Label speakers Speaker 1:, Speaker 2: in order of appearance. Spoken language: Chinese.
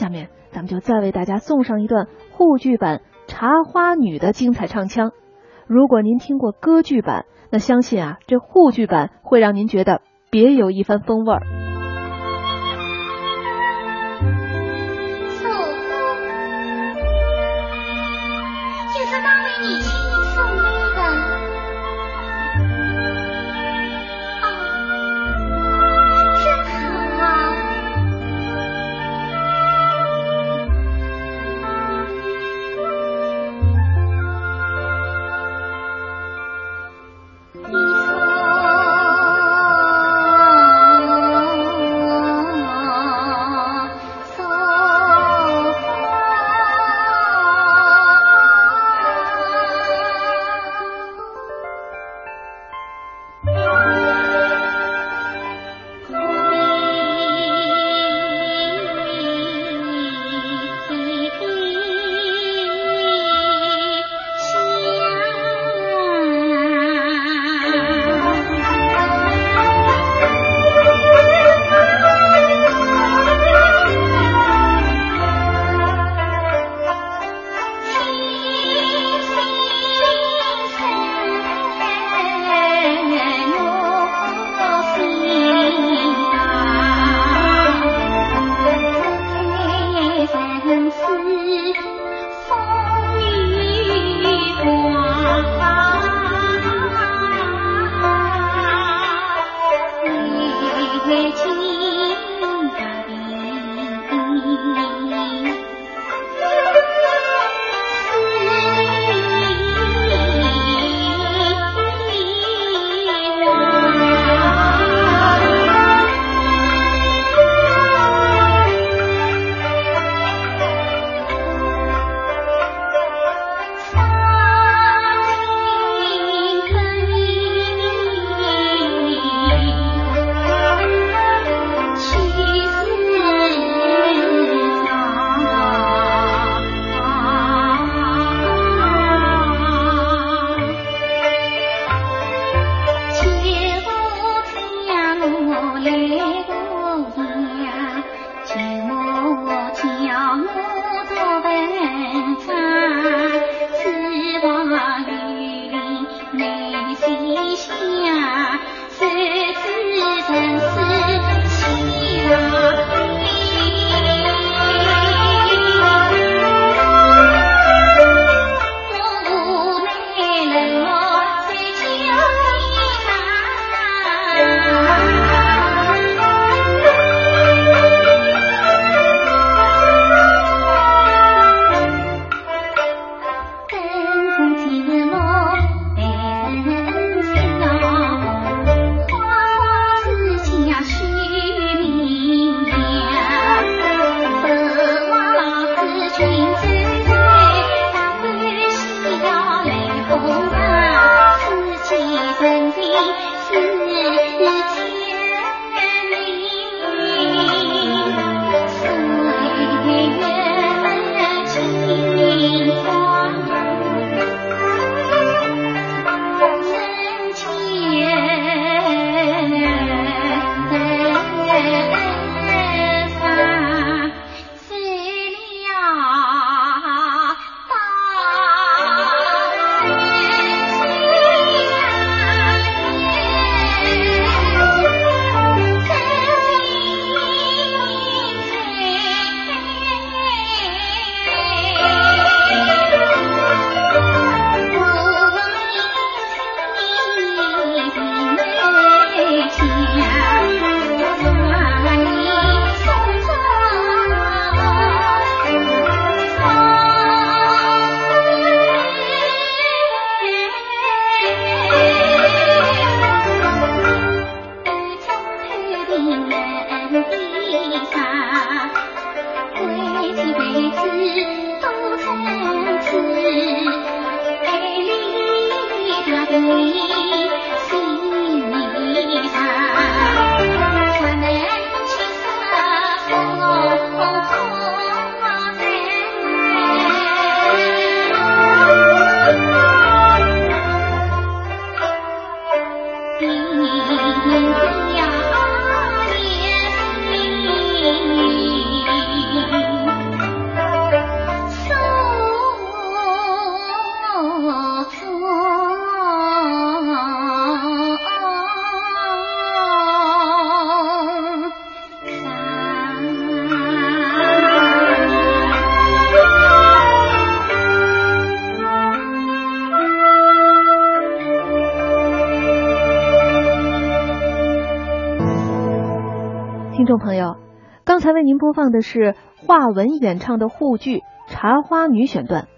Speaker 1: 下面咱们就再为大家送上一段沪剧版《茶花女》的精彩唱腔。如果您听过歌剧版，那相信啊，这沪剧版会让您觉得别有一番风味儿。
Speaker 2: 你一心。你认。
Speaker 1: 听众朋友，刚才为您播放的是华文演唱的沪剧《茶花女》选段。